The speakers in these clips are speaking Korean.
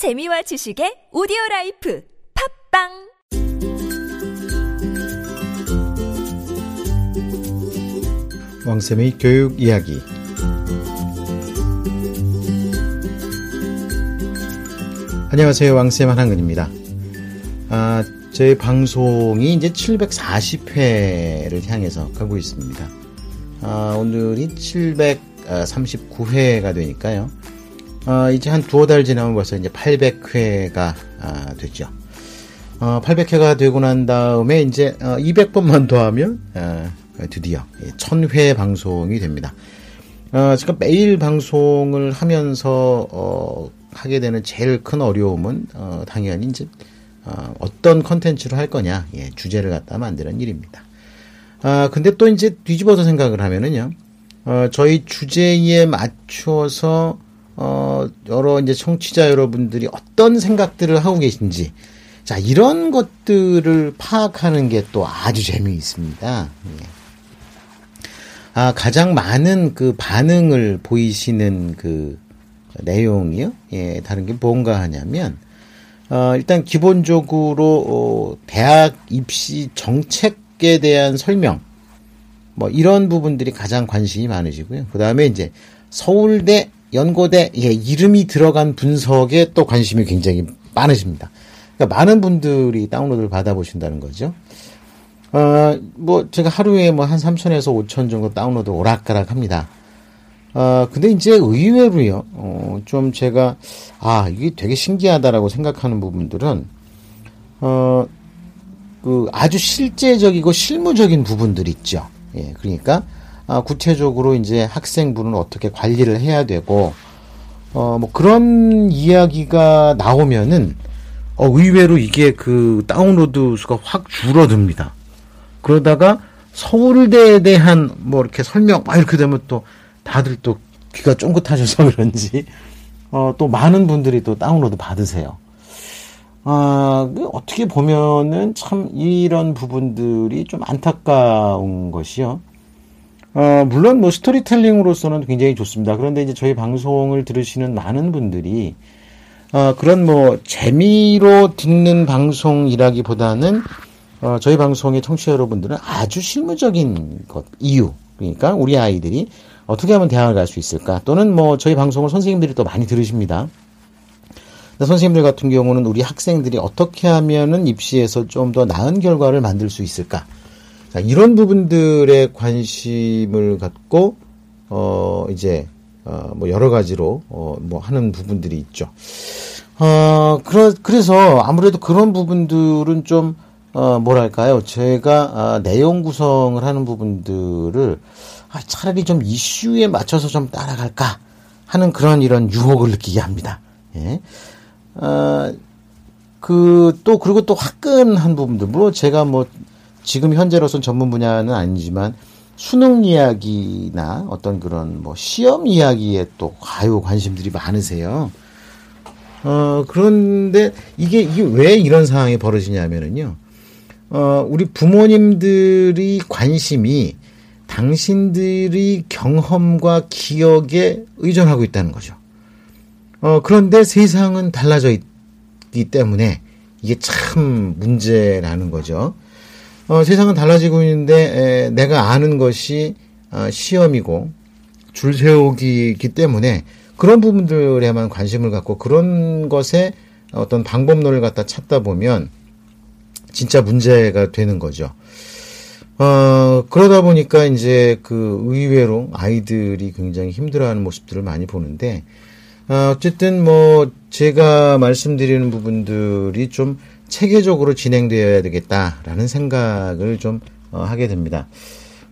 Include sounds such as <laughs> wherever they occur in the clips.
재미와 지식의 오디오 life 팟빵! 왕쌤의 교육 이야기. 안녕하세요. 왕쌤 한한근입니다. 아, 저희 방송이 이제 740회를 향해서 가고 있습니다. 아, 오늘이 739회가 되니까요 아, 이제 한 두어 달 지나면 벌써 이제 800회가 아, 됐죠 어, 800회가 되고 난 다음에 이제 어, 200번만 더하면 어, 드디어 1000회 방송이 됩니다. 어, 지금 매일 방송을 하면서 어, 하게 되는 제일 큰 어려움은 어, 당연히 이제 어, 어떤 컨텐츠로 할 거냐 예, 주제를 갖다 만드는 일입니다. 아 근데 또 이제 뒤집어서 생각을 하면은요, 어, 저희 주제에 맞추어서 어, 여러 이제 청취자 여러분들이 어떤 생각들을 하고 계신지 자 이런 것들을 파악하는 게 또 아주 재미있습니다. 예. 아, 가장 많은 그 반응을 보이시는 그 내용이요. 예, 다른 게 뭔가 하냐면, 어, 일단 기본적으로, 어, 대학 입시 정책에 대한 설명, 뭐, 이런 부분들이 가장 관심이 많으시고요. 그 다음에 이제 서울대, 연고대, 예, 이름이 들어간 분석에 또 관심이 굉장히 많으십니다. 그러니까 많은 분들이 다운로드를 받아보신다는 거죠. 어, 뭐, 제가 하루에 뭐 한 3천에서 5천 정도 다운로드 오락가락 합니다. 어, 근데 이제 의외로요, 어, 좀 제가, 아, 이게 되게 신기하다라고 생각하는 부분들은, 어, 그 아주 실제적이고 실무적인 부분들 있죠. 예, 그러니까, 아, 구체적으로 이제 학생분은 어떻게 관리를 해야 되고, 어, 뭐 그런 이야기가 나오면은, 어, 의외로 이게 그 다운로드 수가 확 줄어듭니다. 그러다가 서울대에 대한 뭐 이렇게 설명 막 이렇게 되면 또 다들 또 귀가 쫑긋하셔서 <laughs> 그런지 어, 또 많은 분들이 또 다운로드 받으세요. 아, 어떻게 보면은 참 이런 부분들이 좀 안타까운 것이요. 어, 물론 뭐 스토리텔링으로서는 굉장히 좋습니다. 그런데 이제 저희 방송을 들으시는 많은 분들이 어, 그런 뭐 재미로 듣는 방송이라기보다는 어, 저희 방송의 청취자 여러분들은 아주 실무적인 것, 이유. 그러니까 우리 아이들이 어떻게 하면 대학을 갈 수 있을까? 또는 뭐 저희 방송을 선생님들이 또 많이 들으십니다. 선생님들 같은 경우는 우리 학생들이 어떻게 하면은 입시에서 좀 더 나은 결과를 만들 수 있을까? 자, 이런 부분들에 관심을 갖고, 어, 이제, 어, 뭐 여러 가지로, 어, 뭐 하는 부분들이 있죠. 어, 그러, 그래서 아무래도 그런 부분들은 좀, 어, 뭐랄까요. 제가 아, 내용 구성을 하는 부분들을 아, 차라리 좀 이슈에 맞춰서 좀 따라갈까 하는 그런 이런 유혹을 느끼게 합니다. 예. 어, 그, 또, 그리고 또 화끈한 부분들. 물론 제가 뭐, 지금 현재로서는 전문 분야는 아니지만, 수능 이야기나 어떤 그런 뭐, 시험 이야기에 또, 과요 관심들이 많으세요. 어, 그런데 이게, 이게 왜 이런 상황이 벌어지냐면은요. 어, 우리 부모님들이 관심이 당신들이 경험과 기억에 의존하고 있다는 거죠. 어, 그런데 세상은 달라져 있기 때문에 이게 참 문제라는 거죠. 어, 세상은 달라지고 있는데 에, 내가 아는 것이 어, 시험이고 줄 세우기이기 때문에 그런 부분들에만 관심을 갖고 그런 것에 어떤 방법론을 갖다 찾다 보면 진짜 문제가 되는 거죠. 어, 그러다 보니까 이제 그 의외로 아이들이 굉장히 힘들어하는 모습들을 많이 보는데, 어, 어쨌든 뭐 제가 말씀드리는 부분들이 좀 체계적으로 진행되어야 되겠다라는 생각을 좀 어, 하게 됩니다.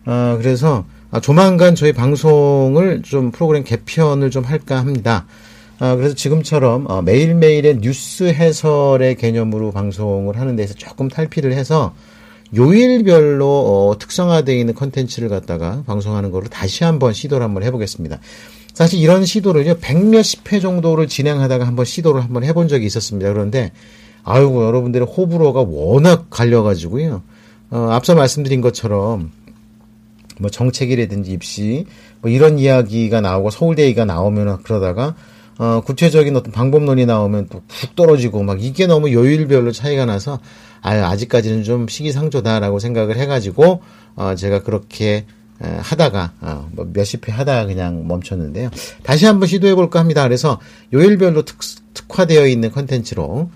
어, 그래서 아, 조만간 저희 방송을 좀 프로그램 개편을 좀 할까 합니다. 아, 그래서 지금처럼 어, 매일매일의 뉴스 해설의 개념으로 방송을 하는 데서 조금 탈피를 해서 요일별로 어, 특성화되어 있는 컨텐츠를 갖다가 방송하는 거를 다시 한번 시도를 한번 해보겠습니다. 사실 이런 시도를요, 백 몇십 회 정도를 진행하다가 한번 시도를 한번 해본 적이 있었습니다. 그런데, 아이고, 여러분들의 호불호가 워낙 갈려가지고요. 어, 앞서 말씀드린 것처럼, 뭐 정책이라든지 입시, 뭐 이런 이야기가 나오고 서울대 얘기가 나오면 그러다가, 어, 구체적인 어떤 방법론이 나오면 또 푹 떨어지고 막 이게 너무 요일별로 차이가 나서 아 아직까지는 좀 시기상조다라고 생각을 해가지고 어, 제가 그렇게 에, 하다가 어, 뭐 몇십 회 하다가 그냥 멈췄는데요. 다시 한번 시도해 볼까 합니다. 그래서 요일별로 특, 특화되어 있는 컨텐츠로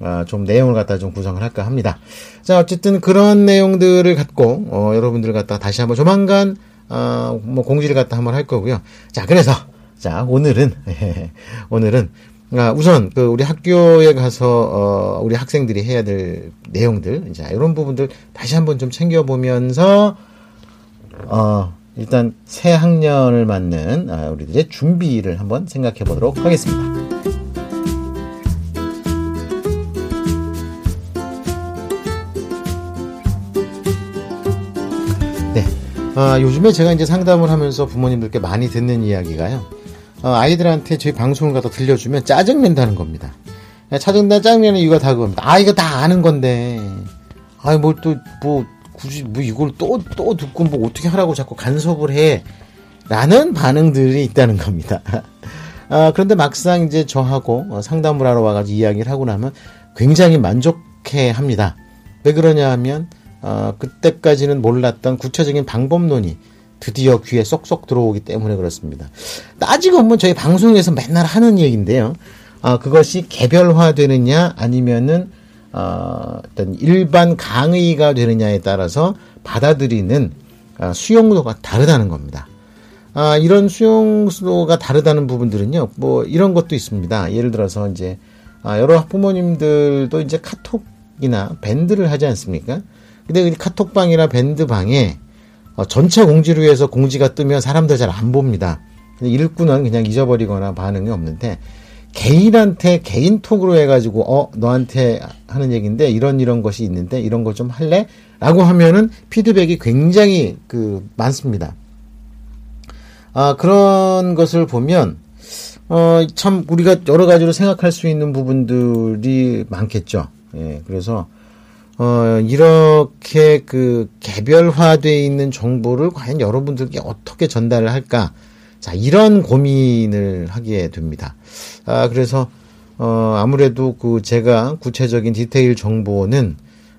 어, 좀 내용을 갖다 좀 구성을 할까 합니다. 자 어쨌든 그런 내용들을 갖고 어, 여러분들 갖다 다시 한번 조만간 어, 뭐 공지를 갖다 한번 할 거고요. 자 그래서 자 오늘은 <laughs> 오늘은 아, 우선 그 우리 학교에 가서 어, 우리 학생들이 해야 될 내용들 자 이런 부분들 다시 한번 좀 챙겨 보면서 어, 일단 새 학년을 맞는 아, 우리들의 준비를 한번 생각해 보도록 하겠습니다. 아, 요즘에 제가 이제 상담을 하면서 부모님들께 많이 듣는 이야기가요. 어, 아이들한테 저희 방송을 갖다 들려주면 짜증낸다는 겁니다. 짜증나 짜증내는 이유가 다 그겁니다. 아 이거 다 아는 건데. 아이 뭘 또 뭐 굳이 뭐 이걸 또 또 듣고 뭐 어떻게 하라고 자꾸 간섭을 해. 라는 반응들이 있다는 겁니다. <laughs> 아, 그런데 막상 이제 저하고 어, 상담을 하러 와가지고 이야기를 하고 나면 굉장히 만족해 합니다. 왜 그러냐 하면, 어, 그때까지는 몰랐던 구체적인 방법론이 드디어 귀에 쏙쏙 들어오기 때문에 그렇습니다. 따지고 보면 저희 방송에서 맨날 하는 얘기인데요. 어, 그것이 개별화되느냐 아니면은 어, 어떤 일반 강의가 되느냐에 따라서 받아들이는 어, 수용도가 다르다는 겁니다. 아, 이런 수용도가 다르다는 부분들은요, 뭐, 이런 것도 있습니다. 예를 들어서, 이제, 아, 여러 부모님들도 이제 카톡이나 밴드를 하지 않습니까? 근데 그 카톡방이나 밴드방에 어, 전체 공지로 해서 공지가 뜨면 사람들 잘 안 봅니다. 일꾼은 그냥 잊어버리거나 반응이 없는데, 개인한테 개인톡으로 해가지고 어 너한테 하는 얘기인데 이런 이런 것이 있는데 이런 거 좀 할래? 라고 하면은 피드백이 굉장히 그 많습니다. 아 그런 것을 보면 어 참 우리가 여러 가지로 생각할 수 있는 부분들이 많겠죠. 예 그래서 어 이렇게 그 개별화되어 있는 정보를 과연 여러분들께 어떻게 전달을 할까? 자, 이런 고민을 하게 됩니다. 아, 그래서, 어, 아무래도 그 제가 구체적인 디테일 정보는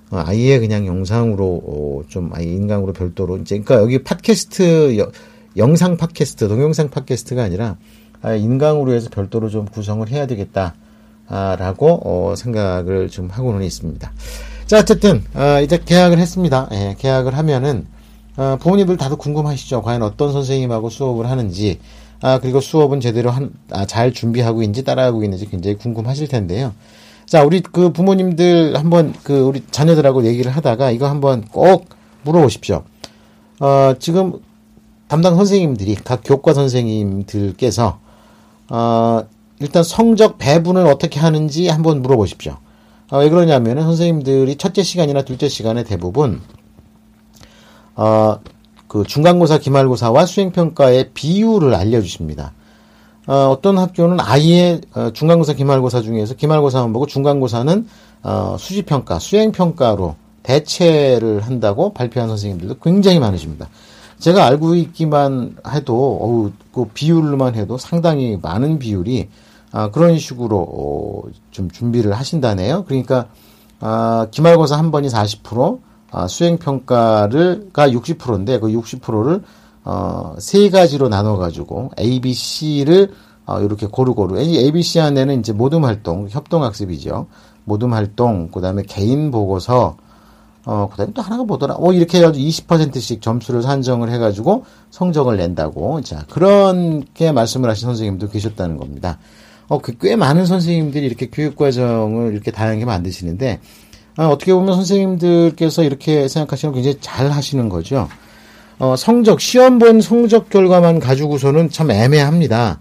어, 아예 그냥 영상으로, 어, 좀 아예 인강으로 별도로, 이제, 그러니까 여기 팟캐스트, 여, 영상 팟캐스트, 동영상 팟캐스트가 아니라, 아, 인강으로 해서 별도로 좀 구성을 해야 되겠다. 아, 라고, 어, 생각을 좀 하고는 있습니다. 자, 어쨌든, 아, 이제 계약을 했습니다. 예, 계약을 하면은, 어, 부모님들 다들 궁금하시죠? 과연 어떤 선생님하고 수업을 하는지, 아, 그리고 수업은 제대로 한, 아, 잘 준비하고 있는지 따라하고 있는지 굉장히 궁금하실 텐데요. 자, 우리 그 부모님들 한번 그 우리 자녀들하고 얘기를 하다가 이거 한번 꼭 물어보십시오. 어, 지금 담당 선생님들이 각 교과 선생님들께서 어, 일단 성적 배분을 어떻게 하는지 한번 물어보십시오. 어, 왜 그러냐면은 선생님들이 첫째 시간이나 둘째 시간에 대부분 어, 그 중간고사, 기말고사와 수행평가의 비율을 알려주십니다. 어, 어떤 학교는 아예 어, 중간고사, 기말고사 중에서 기말고사만 보고 중간고사는 어, 수시평가, 수행평가로 대체를 한다고 발표한 선생님들도 굉장히 많으십니다. 제가 알고 있기만 해도 어우, 그 비율로만 해도 상당히 많은 비율이 아, 그런 식으로 어, 좀 준비를 하신다네요. 그러니까 아, 기말고사 한 번이 40%, 아, 수행 평가를가 60%인데 그 60%를 어, 세 가지로 나눠 가지고 A, B, C를 어, 이렇게 고루고루 A, B, C 안에는 이제 모둠 활동, 협동 학습이죠. 모둠 활동, 그다음에 개인 보고서 어, 그 다음에 또 하나가 뭐더라? 어, 이렇게 해가지고 20%씩 점수를 산정을 해가지고 성적을 낸다고. 자, 그렇게 말씀을 하신 선생님도 계셨다는 겁니다. 어, 그 꽤 많은 선생님들이 이렇게 교육과정을 이렇게 다양하게 만드시는데, 아, 어떻게 보면 선생님들께서 이렇게 생각하시는 굉장히 잘 하시는 거죠. 어, 성적, 시험 본 성적 결과만 가지고서는 참 애매합니다.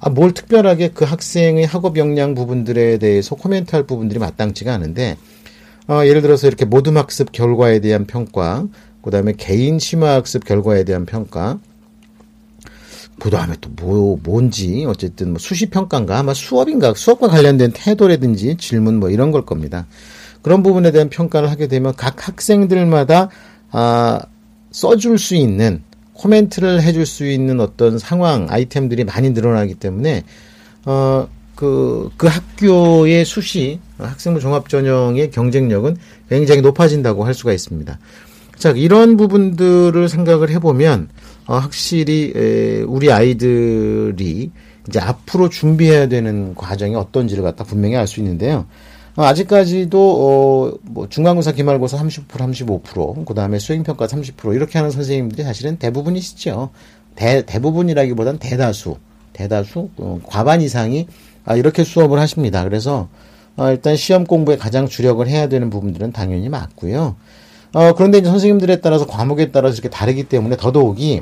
아, 뭘 특별하게 그 학생의 학업 역량 부분들에 대해서 코멘트할 부분들이 마땅치가 않은데, 어, 예를 들어서 이렇게 모둠 학습 결과에 대한 평가, 그 다음에 개인 심화 학습 결과에 대한 평가, 그 다음에 또 뭐, 뭔지, 어쨌든 뭐 수시 평가인가, 아마 수업인가, 수업과 관련된 태도라든지 질문 뭐 이런 걸 겁니다. 그런 부분에 대한 평가를 하게 되면 각 학생들마다 아, 써줄 수 있는 코멘트를 해줄 수 있는 어떤 상황 아이템들이 많이 늘어나기 때문에 어, 그, 그 학교의 수시, 학생부 종합전형의 경쟁력은 굉장히 높아진다고 할 수가 있습니다. 자, 이런 부분들을 생각을 해보면, 어, 확실히, 에, 우리 아이들이 이제 앞으로 준비해야 되는 과정이 어떤지를 갖다 분명히 알 수 있는데요. 어, 아직까지도, 어, 뭐, 중간고사, 기말고사 30%, 35%, 그 다음에 수행평가 30% 이렇게 하는 선생님들이 사실은 대부분이시죠. 대, 대부분이라기보단 대다수, 대다수, 어, 과반 이상이 아, 이렇게 수업을 하십니다. 그래서 어, 일단 시험 공부에 가장 주력을 해야 되는 부분들은 당연히 맞고요. 어, 그런데 이제 선생님들에 따라서 과목에 따라서 이렇게 다르기 때문에 더더욱이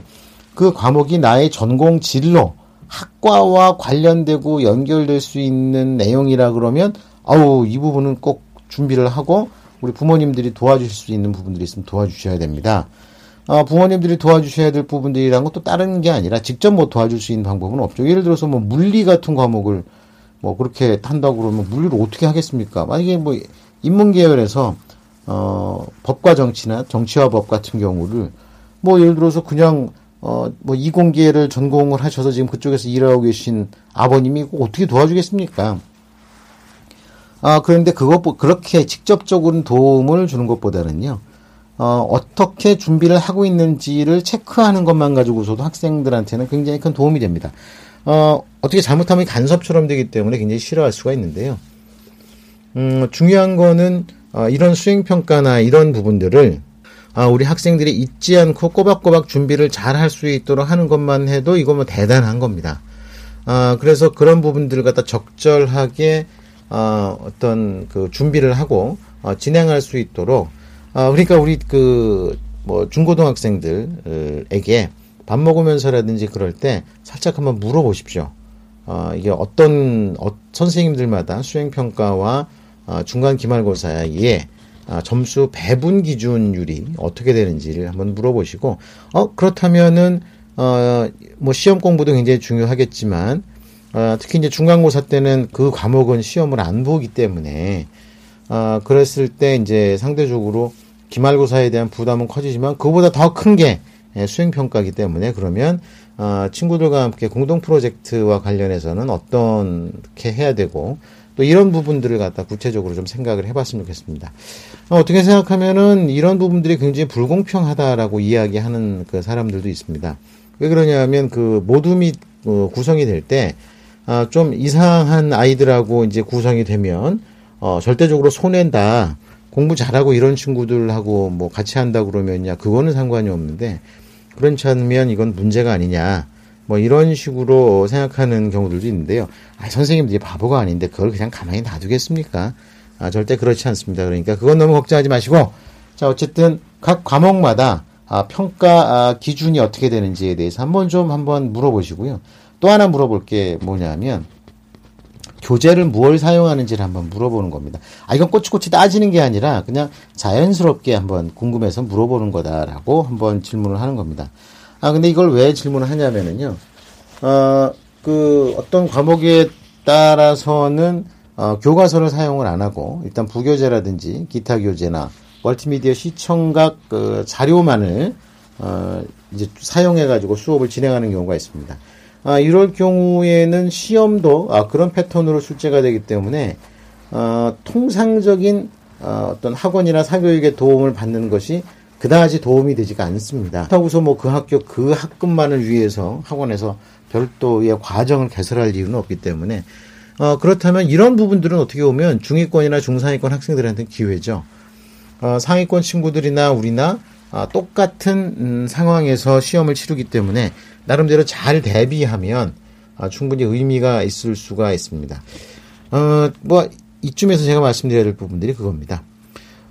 그 과목이 나의 전공 진로, 학과와 관련되고 연결될 수 있는 내용이라 그러면 아우 이 부분은 꼭 준비를 하고 우리 부모님들이 도와주실 수 있는 부분들이 있으면 도와주셔야 됩니다. 어, 부모님들이 도와주셔야 될 부분들이란 것도 다른 게 아니라 직접 뭐 도와줄 수 있는 방법은 없죠. 예를 들어서 뭐 물리 같은 과목을 뭐 그렇게 한다고 그러면 물리를 어떻게 하겠습니까? 만약에 뭐 인문 계열에서 어 법과 정치나 정치와 법 같은 경우를 뭐 예를 들어서 그냥 어 뭐 이공계를 전공을 하셔서 지금 그쪽에서 일하고 계신 아버님이 어떻게 도와주겠습니까? 아 그런데 그것 그렇게 직접적으로 도움을 주는 것보다는요. 어, 어떻게 준비를 하고 있는지를 체크하는 것만 가지고서도 학생들한테는 굉장히 큰 도움이 됩니다. 어, 어떻게 잘못하면 간섭처럼 되기 때문에 굉장히 싫어할 수가 있는데요. 음, 중요한 거는 어, 이런 수행평가나 이런 부분들을 아, 우리 학생들이 잊지 않고 꼬박꼬박 준비를 잘 할 수 있도록 하는 것만 해도 이거 뭐 대단한 겁니다. 아, 그래서 그런 부분들을 갖다 적절하게 어, 어떤 그 준비를 하고 어, 진행할 수 있도록 아, 그러니까 우리 그 뭐 중고등학생들에게 밥 먹으면서라든지 그럴 때 살짝 한번 물어보십시오. 어, 이게 어떤 어, 선생님들마다 수행 평가와 어, 중간 기말고사의 어, 점수 배분 기준율이 어떻게 되는지를 한번 물어보시고 어 그렇다면은 어 뭐 시험 공부도 굉장히 중요하겠지만 어, 특히 이제 중간고사 때는 그 과목은 시험을 안 보기 때문에 어, 그랬을 때 이제 상대적으로 기말고사에 대한 부담은 커지지만 그보다 더 큰 게 수행 평가이기 때문에 그러면 어, 친구들과 함께 공동 프로젝트와 관련해서는 어떻게 해야 되고 또 이런 부분들을 갖다 구체적으로 좀 생각을 해봤으면 좋겠습니다. 어, 떻게 생각하면은 이런 부분들이 굉장히 불공평하다라고 이야기하는 그 사람들도 있습니다. 왜 그러냐면 그 모둠이 어, 구성이 될 때, 아, 좀 이상한 아이들하고 이제 구성이 되면, 어, 절대적으로 손해다. 공부 잘하고 이런 친구들하고 뭐 같이 한다 그러면야, 그거는 상관이 없는데, 그렇지 않으면 이건 문제가 아니냐. 뭐 이런 식으로 생각하는 경우들도 있는데요. 아, 선생님들이 바보가 아닌데 그걸 그냥 가만히 놔두겠습니까? 아, 절대 그렇지 않습니다. 그러니까 그건 너무 걱정하지 마시고 자, 어쨌든 각 과목마다 아, 평가 아, 기준이 어떻게 되는지에 대해서 한번 좀 한번 물어보시고요. 또 하나 물어볼 게 뭐냐면 교재를 무엇 사용하는지를 한번 물어보는 겁니다. 아, 이건 꼬치꼬치 따지는 게 아니라 그냥 자연스럽게 한번 궁금해서 물어보는 거다라고 한번 질문을 하는 겁니다. 아, 근데 이걸 왜 질문을 하냐면은요, 어, 그 어떤 과목에 따라서는 어, 교과서를 사용을 안 하고 일단 부교재라든지 기타 교재나 멀티미디어 시청각 그 자료만을 어, 이제 사용해 가지고 수업을 진행하는 경우가 있습니다. 아, 이럴 경우에는 시험도 아, 그런 패턴으로 출제가 되기 때문에 어, 통상적인 어, 어떤 학원이나 사교육의 도움을 받는 것이 그다지 도움이 되지가 않습니다. 그렇다고서 뭐 그 학교 그 학급만을 위해서 학원에서 별도의 과정을 개설할 이유는 없기 때문에 어, 그렇다면 이런 부분들은 어떻게 보면 중위권이나 중상위권 학생들한테는 기회죠. 어, 상위권 친구들이나 우리나 아, 똑같은 음, 상황에서 시험을 치르기 때문에 나름대로 잘 대비하면 아, 충분히 의미가 있을 수가 있습니다. 어, 뭐 이쯤에서 제가 말씀드려야 될 부분들이 그겁니다.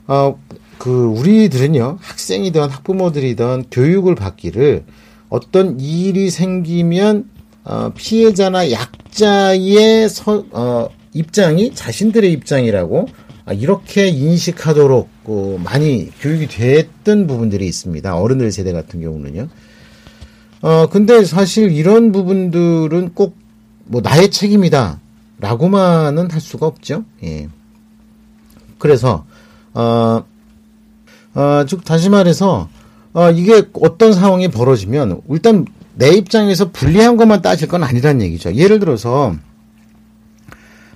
어, 그 우리들은요 학생이든 학부모들이든 교육을 받기를 어떤 일이 생기면 어, 피해자나 약자의 서, 어, 입장이 자신들의 입장이라고 아, 이렇게 인식하도록 어, 많이 교육이 됐던 부분들이 있습니다. 어른들 세대 같은 경우는요. 어, 근데 사실 이런 부분들은 꼭 뭐 나의 책임이다. 라고만은 할 수가 없죠. 예. 그래서, 어, 어, 즉, 다시 말해서, 어, 이게 어떤 상황이 벌어지면, 일단 내 입장에서 불리한 것만 따질 건 아니란 얘기죠. 예를 들어서,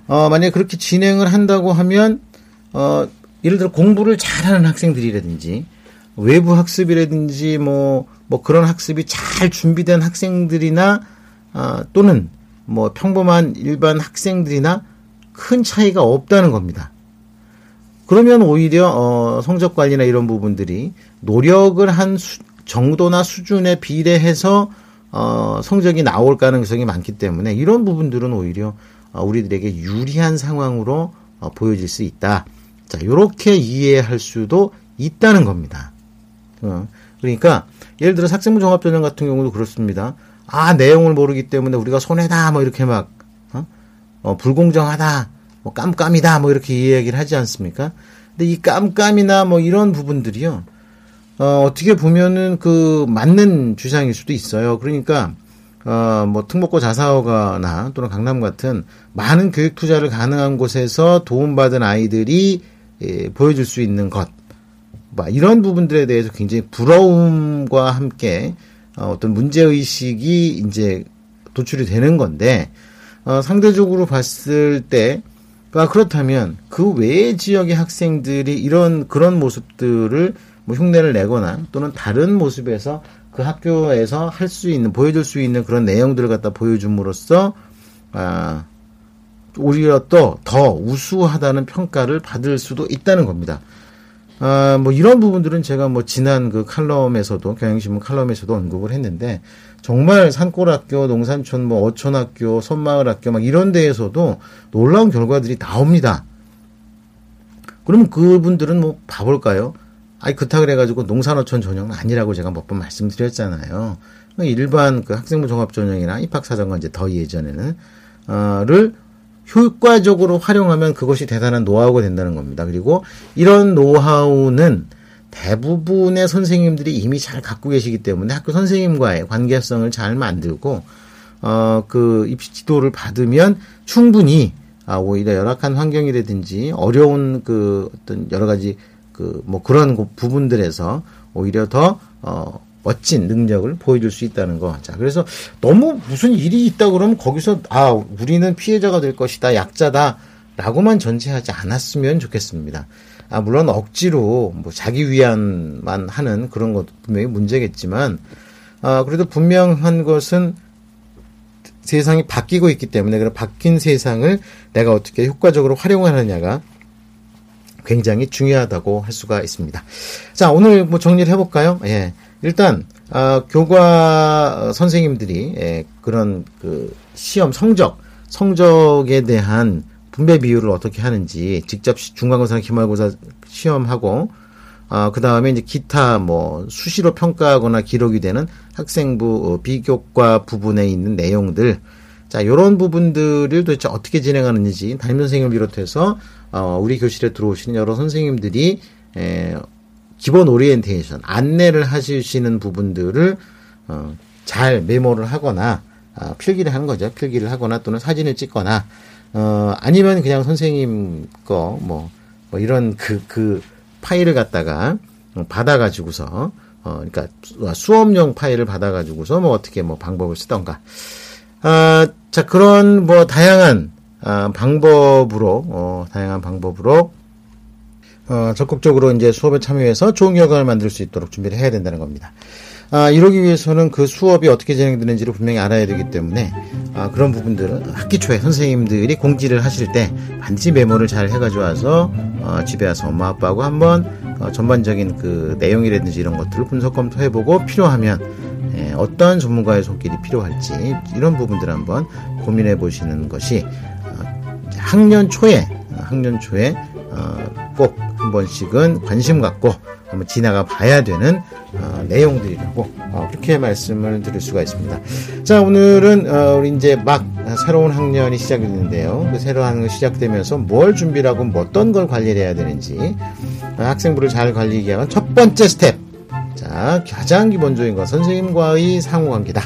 어, 만약에 그렇게 진행을 한다고 하면, 어, 예를 들어 공부를 잘하는 학생들이라든지, 외부 학습이라든지, 뭐, 뭐 그런 학습이 잘 준비된 학생들이나, 어, 또는 뭐 평범한 일반 학생들이나 큰 차이가 없다는 겁니다. 그러면 오히려 어, 성적 관리나 이런 부분들이 노력을 한 수, 정도나 수준에 비례해서 어, 성적이 나올 가능성이 많기 때문에 이런 부분들은 오히려 어, 우리들에게 유리한 상황으로 어, 보여질 수 있다. 자, 이렇게 이해할 수도 있다는 겁니다. 어, 그러니까 예를 들어 학생부 종합전형 같은 경우도 그렇습니다. 아 내용을 모르기 때문에 우리가 손해다 뭐 이렇게 막 어? 어, 불공정하다 뭐 깜깜이다 뭐 이렇게 이야기를 하지 않습니까? 근데 이 깜깜이나 뭐 이런 부분들이요. 어, 어떻게 보면은 그 맞는 주장일 수도 있어요. 그러니까 어, 뭐 특목고 자사고나 또는 강남 같은 많은 교육 투자를 가능한 곳에서 도움받은 아이들이 예, 보여줄 수 있는 것. 뭐 이런 부분들에 대해서 굉장히 부러움과 함께 어, 어떤 문제 의식이 이제 도출이 되는 건데 어, 상대적으로 봤을 때 아, 그렇다면 그 외의 지역의 학생들이 이런 그런 모습들을 뭐 흉내를 내거나 또는 다른 모습에서 그 학교에서 할 수 있는 보여줄 수 있는 그런 내용들을 갖다 보여줌으로써 아 오히려 또 더 우수하다는 평가를 받을 수도 있다는 겁니다. 아, 뭐 이런 부분들은 제가 뭐 지난 그 칼럼에서도 경향신문 칼럼에서도 언급을 했는데 정말 산골학교, 농산촌, 뭐 어촌학교, 섬마을학교 막 이런 데에서도 놀라운 결과들이 나옵니다. 그러면 그분들은 뭐 봐볼까요? 아니 그렇다 그래가지고 농산어촌 전형은 아니라고 제가 몇 번 말씀드렸잖아요. 일반 그 학생부 종합 전형이나 입학사정관 이제 더 예전에는 어를 효과적으로 활용하면 그것이 대단한 노하우가 된다는 겁니다. 그리고 이런 노하우는 대부분의 선생님들이 이미 잘 갖고 계시기 때문에 학교 선생님과의 관계성을 잘 만들고 어 그 입시 지도를 받으면 충분히 아 오히려 열악한 환경이라든지 어려운 그 어떤 여러 가지 그 뭐 그런 부분들에서 오히려 더 어 멋진 능력을 보여줄 수 있다는 거. 자, 그래서 너무 무슨 일이 있다 그러면 거기서 아, 우리는 피해자가 될 것이다, 약자다. 라고만 전제하지 않았으면 좋겠습니다. 아, 물론 억지로 뭐 자기 위안만 하는 그런 것도 분명히 문제겠지만, 아, 그래도 분명한 것은 세상이 바뀌고 있기 때문에 그런 바뀐 세상을 내가 어떻게 효과적으로 활용하느냐가 굉장히 중요하다고 할 수가 있습니다. 자, 오늘 뭐 정리를 해볼까요? 예. 일단 어, 교과 선생님들이 예, 그런 그 시험 성적 성적에 대한 분배 비율을 어떻게 하는지 직접 중간고사, 기말고사 시험하고 어, 그 다음에 이제 기타 뭐 수시로 평가하거나 기록이 되는 학생부 어, 비교과 부분에 있는 내용들. 자 요런 부분들을 도대체 어떻게 진행하는지 담임 선생님을 비롯해서 어, 우리 교실에 들어오시는 여러 선생님들이 에, 기본 오리엔테이션 안내를 하시는 부분들을 어, 잘 메모를 하거나 어, 필기를 하는 거죠. 필기를 하거나 또는 사진을 찍거나 어, 아니면 그냥 선생님 거뭐 뭐 이런 그그 그 파일을 갖다가 받아가지고서 어, 그러니까 수업용 파일을 받아가지고서 뭐 어떻게 뭐 방법을 쓰던가. 아, 자 그런 뭐 다양한 아, 방법으로 어, 다양한 방법으로 어, 적극적으로 이제 수업에 참여해서 좋은 결과를 만들 수 있도록 준비를 해야 된다는 겁니다. 아, 이러기 위해서는 그 수업이 어떻게 진행되는지를 분명히 알아야 되기 때문에 아, 그런 부분들은 학기 초에 선생님들이 공지를 하실 때 반드시 메모를 잘 해가지고 와서 어, 집에 와서 엄마 아빠하고 한번 어, 전반적인 그 내용이라든지 이런 것들을 분석 검토해보고 필요하면 예, 어떤 전문가의 손길이 필요할지 이런 부분들 한번 고민해 보시는 것이 어, 학년 초에 학년 초에 어, 꼭 한 번씩은 관심 갖고 한번 지나가 봐야 되는 어, 내용들이라고 어, 그렇게 말씀을 드릴 수가 있습니다. 자 오늘은 어, 우리 이제 막 새로운 학년이 시작이 되는데요. 그 새로운 학년 시작되면서 뭘 준비를 하고 뭐 어떤 걸 관리를 해야 되는지 어, 학생부를 잘 관리하기 위한 첫 번째 스텝. 자 가장 기본적인 건 선생님과의 상호관계다.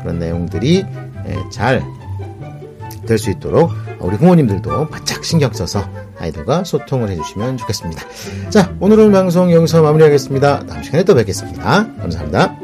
그런 내용들이 예, 잘될 수 있도록 우리 부모님들도 바짝 신경 써서 아이들과 소통을 해주시면 좋겠습니다. 자, 오늘은 방송 여기서 마무리하겠습니다. 다음 시간에 또 뵙겠습니다. 감사합니다.